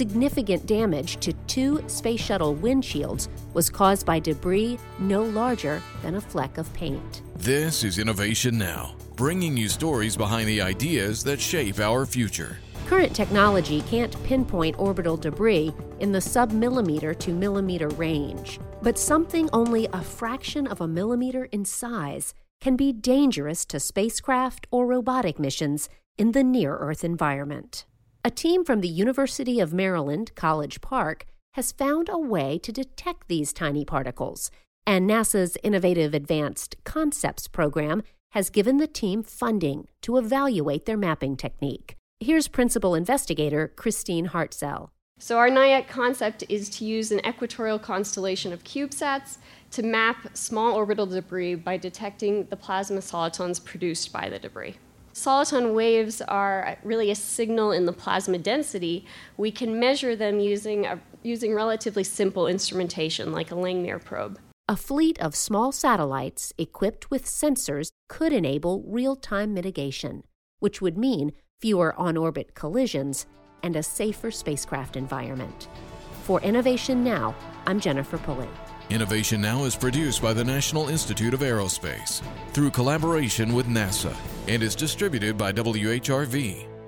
significant damage to two space shuttle windshields was caused by debris no larger than a fleck of paint. This is Innovation Now, bringing you stories behind the ideas that shape our future. Current technology can't pinpoint orbital debris in the submillimeter to millimeter range, but something only a fraction of a millimeter in size can be dangerous to spacecraft or robotic missions in the near Earth environment. A team from the University of Maryland, College Park, has found a way to detect these tiny particles, and NASA's Innovative Advanced Concepts program has given the team funding to evaluate their mapping technique. Here's Principal Investigator Christine Hartzell. So, our NIAC concept is to use an equatorial constellation of CubeSats to map small orbital debris by detecting the plasma solitons produced by the debris. Soliton waves are really a signal in the plasma density. We can measure them using, a, using relatively simple instrumentation like a Langmuir probe. A fleet of small satellites equipped with sensors could enable real time mitigation, which would mean fewer on orbit collisions, and a safer spacecraft environment. For Innovation Now, I'm Jennifer Pulley. Innovation Now is produced by the National Institute of Aerospace through collaboration with NASA and is distributed by WHRV.